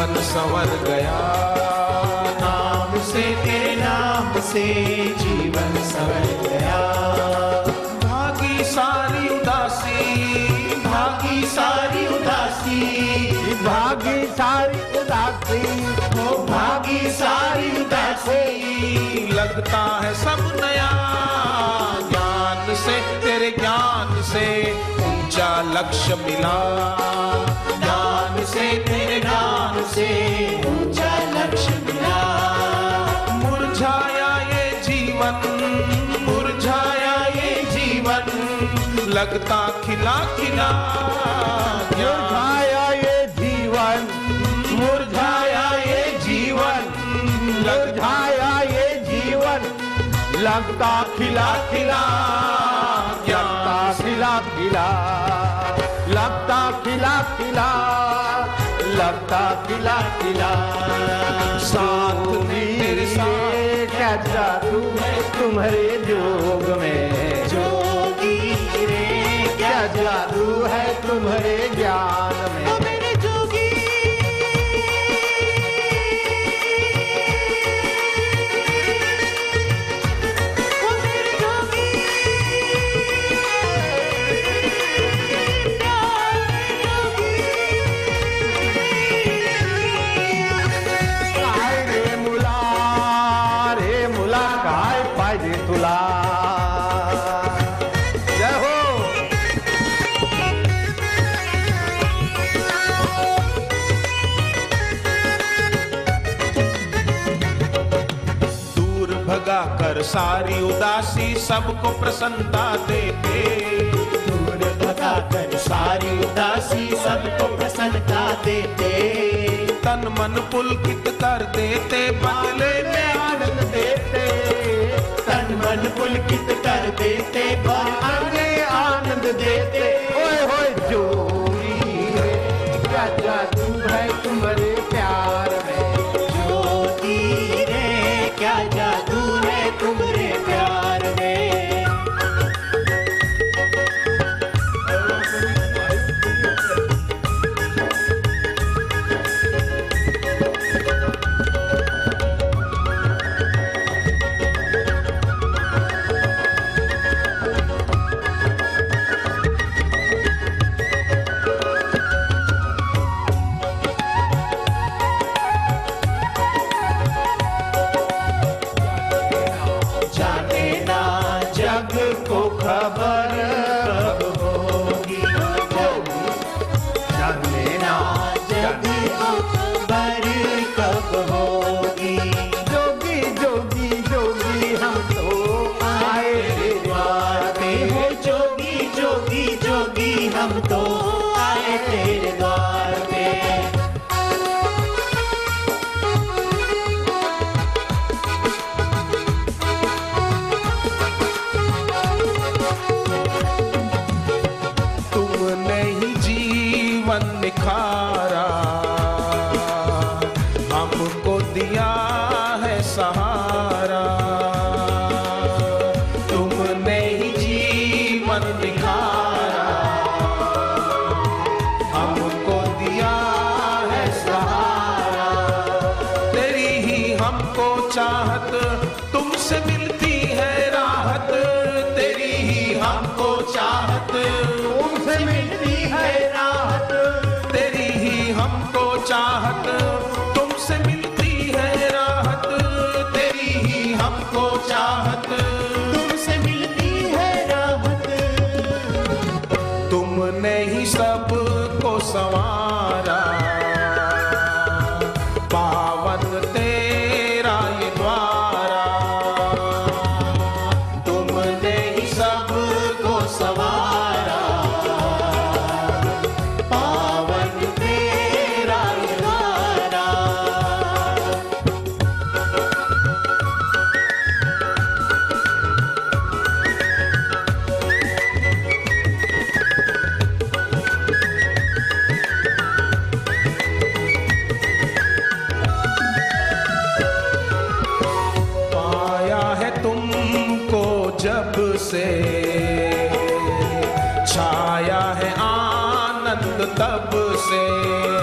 संवर गया। नाम से तेरे नाम से जीवन संवर गया। भागी सारी उदासी भागी सारी उदासी। भागी सारी उदासी हो भागी सारी उदासी। लगता है सब नया ज्ञान से तेरे ज्ञान से ऊँचा लक्ष्य मिला। मुरझाया ये जीवन। लगता खिला खिला। मुरझाया ये जीवन। मुरझाया ये जीवन। मुरझाया ये जीवन। लगता खिला खिला। लगता खिला खिला। लगता खिला खिला। लगता खिला खिला। साथ तेरे साथ क्या जादू है? तुम्हारे जोग में। जोगी रे क्या जादू है तुम्हारे ज्ञान में? सारी उदासी सबको प्रसन्नता देते। दूर भगा कर सारी उदासी सबको प्रसन्नता देते। तन मन पुलकित कर देते बदले में आनंद देते। तन मन पुलकित कर देते आगे आनंद देते। ओए होए जोगी रे क्या जादू है तुम्हारे निखारा हमको दिया है सहारा। तुमने ही जीवन निखारा। हमको दिया है सहारा। तेरी ही हमको चाहत तुमसे मिलती तुमने ही सबको संवारा। तुमको जब से छाया है आनंद तब से।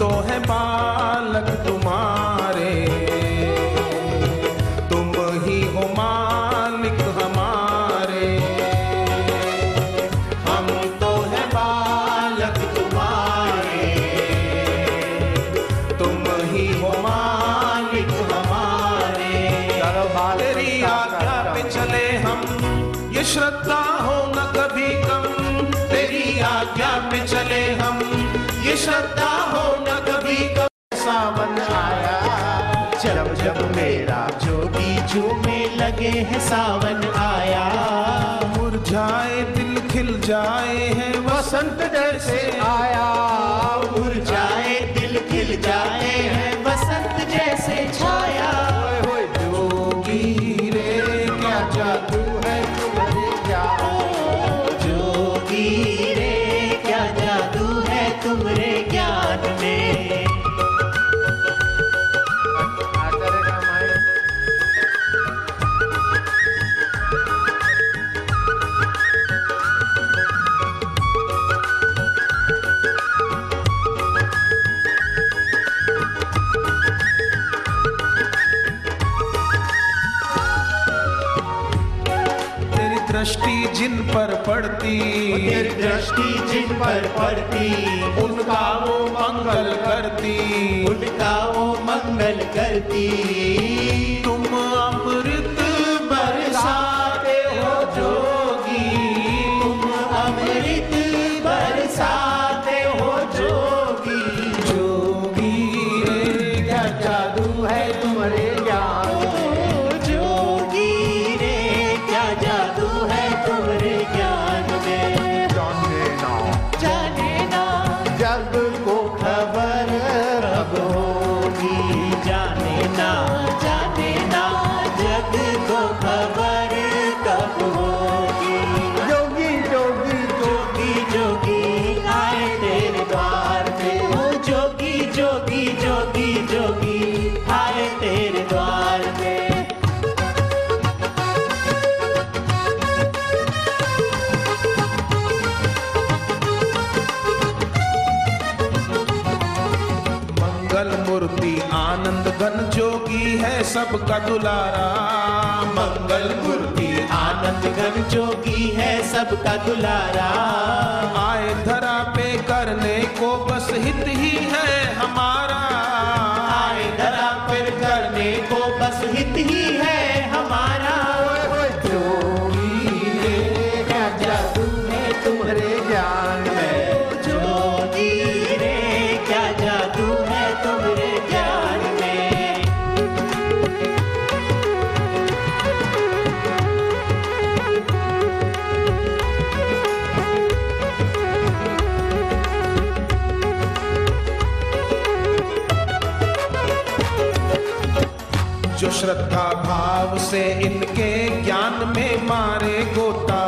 तो है बालक तुम्हारे। तुम ही हो मालिक हमारे। हम तो है बालक तुम्हारे। तुम ही हो मालिक हमारे। तेरी आज्ञा पे चले हम। ये श्रद्धा हो न कभी। जाए हैं वसंत जैसे आया। दृष्टि जिन पर पड़ती। तेरी दृष्टि जिन पर पड़ती। उनका वो मंगल करती। उनका वो मंगल करती। तुम खबर कब होगी जोगी जोगी। जोगी जोगी आए तेरे द्वार पे। ओ जोगी जोगी जोगी जोगी आए तेरे द्वार पे। मंगल मूर्ति आनंद घन जोगी है सबका दुलारा। मंगल मूर्ति, आनंद घन जोगी है सबका दुलारा। आए धरा पे करने को बस हित ही है हमारा। श्रद्धा भाव से इनके ज्ञान में मारे गोता।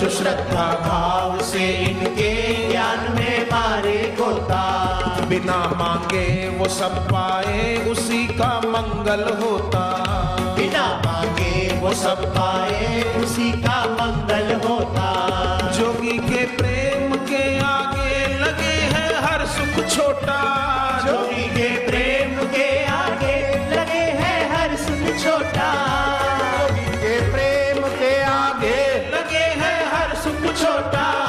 सुश्रद्धा भाव से इनके ज्ञान में मारे गोता। बिना मांगे वो सब पाए उसी का मंगल होता। बिना मांगे वो सब पाए उसी का मंगल होता। जोगी के प्रेम के आगे लगे है हर सुख छोटा। Bye.